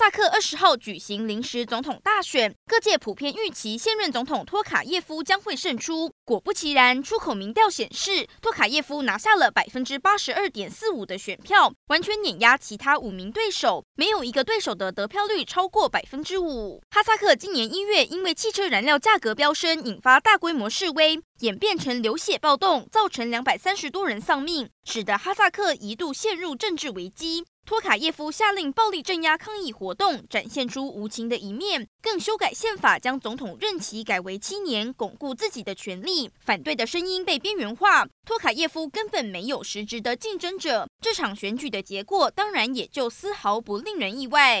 哈萨克二十号举行临时总统大选，各界普遍预期现任总统托卡耶夫将会胜出。果不其然，出口民调显示，托卡耶夫拿下了百分之八十二点四五的选票，完全碾压其他五名对手，没有一个对手的得票率超过百分之五。哈萨克今年一月因为汽车燃料价格飙升，引发大规模示威，演变成流血暴动，造成两百三十多人丧命，使得哈萨克一度陷入政治危机。托卡耶夫下令暴力镇压抗议活动，展现出无情的一面，更修改宪法，将总统任期改为七年，巩固自己的权利。反对的声音被边缘化，托卡耶夫根本没有实质的竞争者。这场选举的结果当然也就丝毫不令人意外。